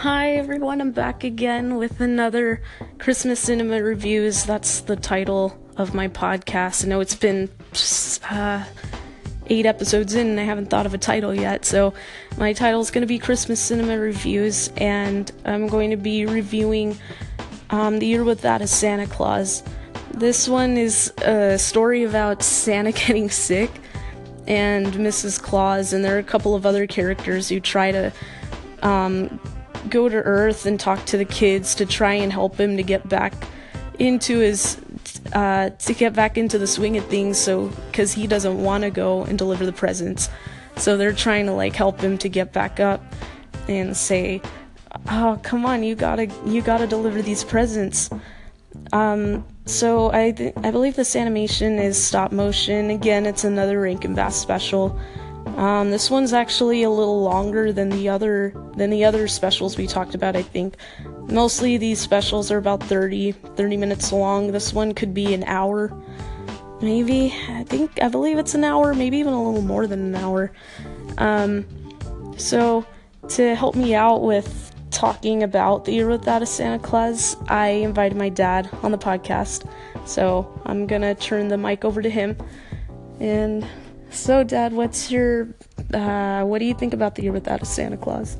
Hi everyone, I'm back again with another Christmas Cinema Reviews. That's the title of my podcast. I know it's been uh, eight episodes in and I haven't thought of a title yet, so my title is going to be Christmas Cinema Reviews, and I'm going to be reviewing um, The Year Without a Santa Claus. This one is a story about Santa getting sick and Mrs. Claus, and there are a couple of other characters who try to um, go to Earth and talk to the kids to try and help him to get back into his uh, to get back into the swing of things. So because he doesn't want to go and deliver the presents, so they're trying to like help him to get back up and say, "Oh, come on, you gotta you gotta deliver these presents." Um, so I th- I believe this animation is stop motion. Again, it's another Rankin Bass special. Um, this one's actually a little longer than the other than the other specials we talked about. I think mostly these specials are about 30 30 minutes long. This one could be an hour, maybe. I think I believe it's an hour, maybe even a little more than an hour. Um, so to help me out with talking about the year without a Santa Claus, I invited my dad on the podcast. So I'm gonna turn the mic over to him and so, Dad, what's your, uh, what do you think about the year without a Santa Claus?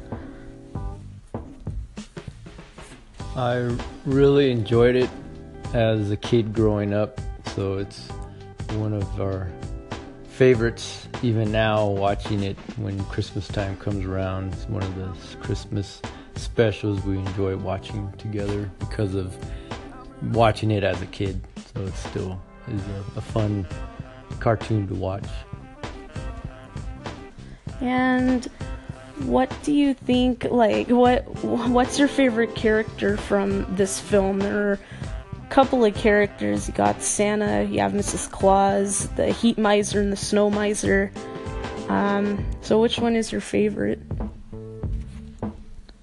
I really enjoyed it as a kid growing up, so it's one of our favorites even now watching it when Christmas time comes around. It's one of the Christmas specials we enjoy watching together because of watching it as a kid. So it still is a, a fun cartoon to watch. And what do you think like what what's your favorite character from this film? There are a couple of characters. You got Santa, you have Mrs. Claus, the heat miser and the snow miser. Um, so which one is your favorite?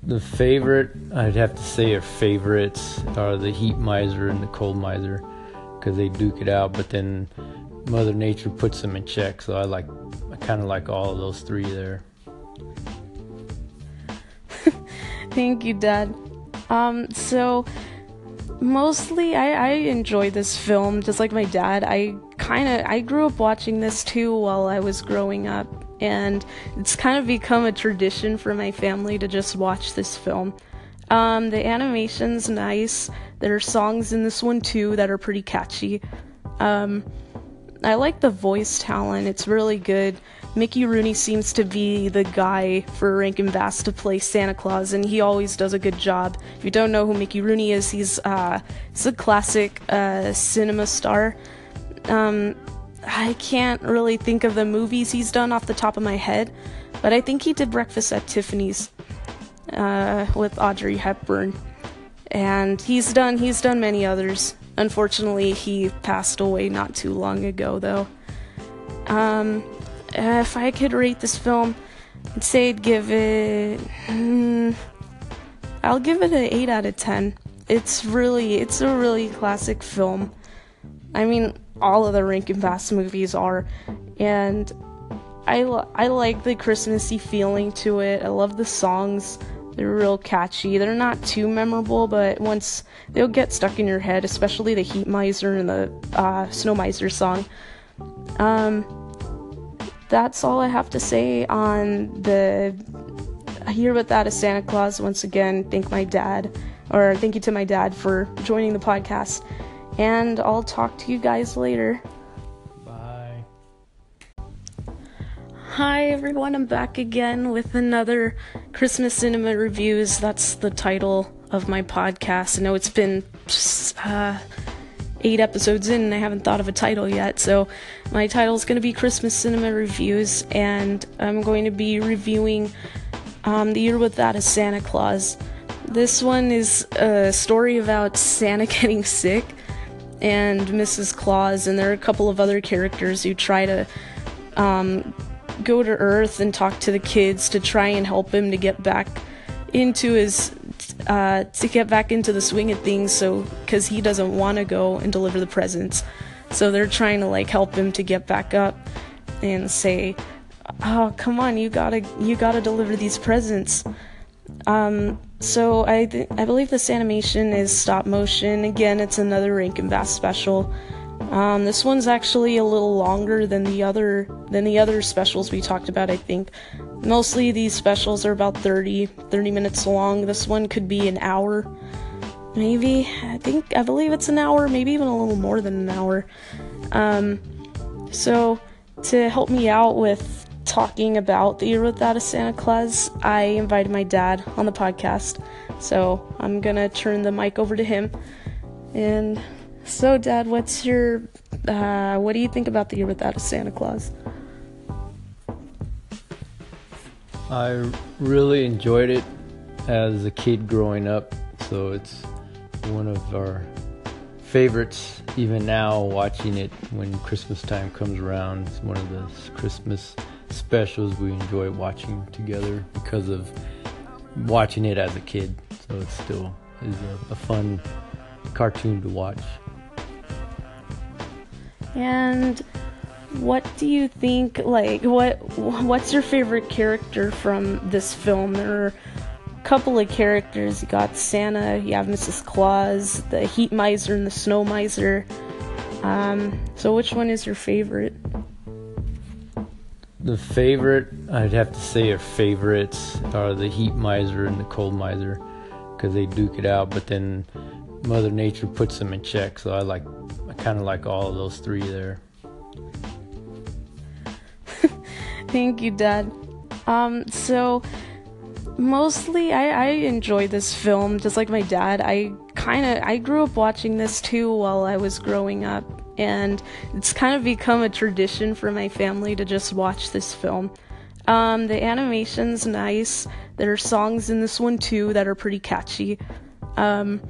The favorite, I'd have to say, are favorites are the heat miser and the cold miser because they duke it out. But then Mother Nature puts them in check, so I like I kind of like all of those three there. Thank you, Dad. Um, so mostly I, I enjoy this film just like my dad. I kind of I grew up watching this too while I was growing up, and it's kind of become a tradition for my family to just watch this film. Um, the animation's nice. There are songs in this one too that are pretty catchy. Um, I like the voice talent, it's really good. Mickey Rooney seems to be the guy for Rankin Bass to play Santa Claus, and he always does a good job. If you don't know who Mickey Rooney is, he's uh, he's a classic uh, cinema star. Um, I can't really think of the movies he's done off the top of my head, but I think he did Breakfast at Tiffany's uh, with Audrey Hepburn, and he's done he's done many others. Unfortunately, he passed away not too long ago, though. Um, if I could rate this film, I'd say I'd give it. Mm, I'll give it an 8 out of 10. It's really, it's a really classic film. I mean, all of the Rankin Bass movies are, and I, I like the Christmassy feeling to it. I love the songs. They're real catchy. They're not too memorable, but once they'll get stuck in your head, especially the Heat Miser and the uh, Snow Miser song. Um, that's all I have to say on the Year Without a Santa Claus. Once again, thank my dad, or thank you to my dad for joining the podcast. And I'll talk to you guys later. Hi everyone, I'm back again with another Christmas Cinema Reviews. That's the title of my podcast. I know it's been uh, eight episodes in and I haven't thought of a title yet, so my title is going to be Christmas Cinema Reviews, and I'm going to be reviewing um, The Year Without a Santa Claus. This one is a story about Santa getting sick and Mrs. Claus, and there are a couple of other characters who try to um, go to Earth and talk to the kids to try and help him to get back into his uh, to get back into the swing of things. So because he doesn't want to go and deliver the presents, so they're trying to like help him to get back up and say, "Oh, come on, you gotta you gotta deliver these presents." Um, so I th- I believe this animation is stop motion. Again, it's another Rankin Bass special. Um, this one's actually a little longer than the other than the other specials we talked about. I think mostly these specials are about 30 30 minutes long. This one could be an hour, maybe. I think I believe it's an hour, maybe even a little more than an hour. Um, so to help me out with talking about the year without a Santa Claus, I invited my dad on the podcast. So I'm gonna turn the mic over to him. And so, Dad, what's your, uh, what do you think about the year without a Santa Claus? I really enjoyed it as a kid growing up, so it's one of our favorites even now watching it when Christmas time comes around. It's one of the Christmas specials we enjoy watching together because of watching it as a kid. So it still is a, a fun cartoon to watch. And what do you think like what what's your favorite character from this film? There are a couple of characters. You got Santa, you have Mrs. Claus, the Heat Miser and the Snow Miser. Um, so which one is your favorite? The favorite, I'd have to say, are favorites are the Heat Miser and the Cold Miser because they duke it out. But then Mother Nature puts them in check, so I like, kind of like all of those three there. Thank you, Dad. Um, so mostly I, I enjoy this film just like my dad. I kind of I grew up watching this too while I was growing up and it's kind of become a tradition for my family to just watch this film. Um, the animation's nice. There are songs in this one too that are pretty catchy. Um,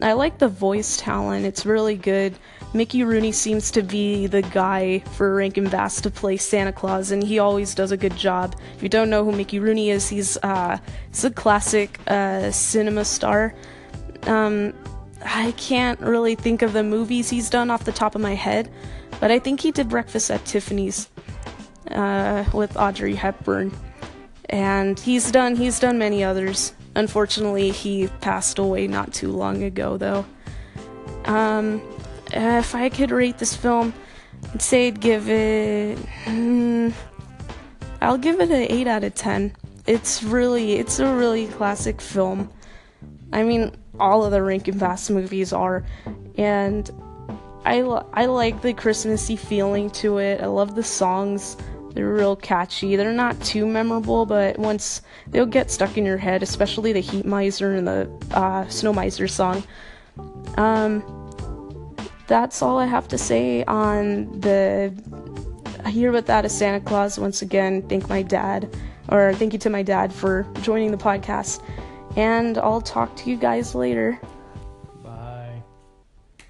I like the voice talent, it's really good. Mickey Rooney seems to be the guy for Rankin Bass to play Santa Claus, and he always does a good job. If you don't know who Mickey Rooney is, he's, uh, he's a classic uh, cinema star. Um, I can't really think of the movies he's done off the top of my head, but I think he did Breakfast at Tiffany's uh, with Audrey Hepburn, and he's done he's done many others. Unfortunately, he passed away not too long ago, though. Um, if I could rate this film, I'd say I'd give it. Mm, I'll give it an eight out of ten. It's really, it's a really classic film. I mean, all of the Rankin Bass movies are, and I I like the Christmassy feeling to it. I love the songs. They're real catchy. They're not too memorable, but once they'll get stuck in your head, especially the Heat Miser and the uh, Snow Miser song. Um, that's all I have to say on the Year Without a Santa Claus. Once again, thank my dad, or thank you to my dad for joining the podcast and I'll talk to you guys later.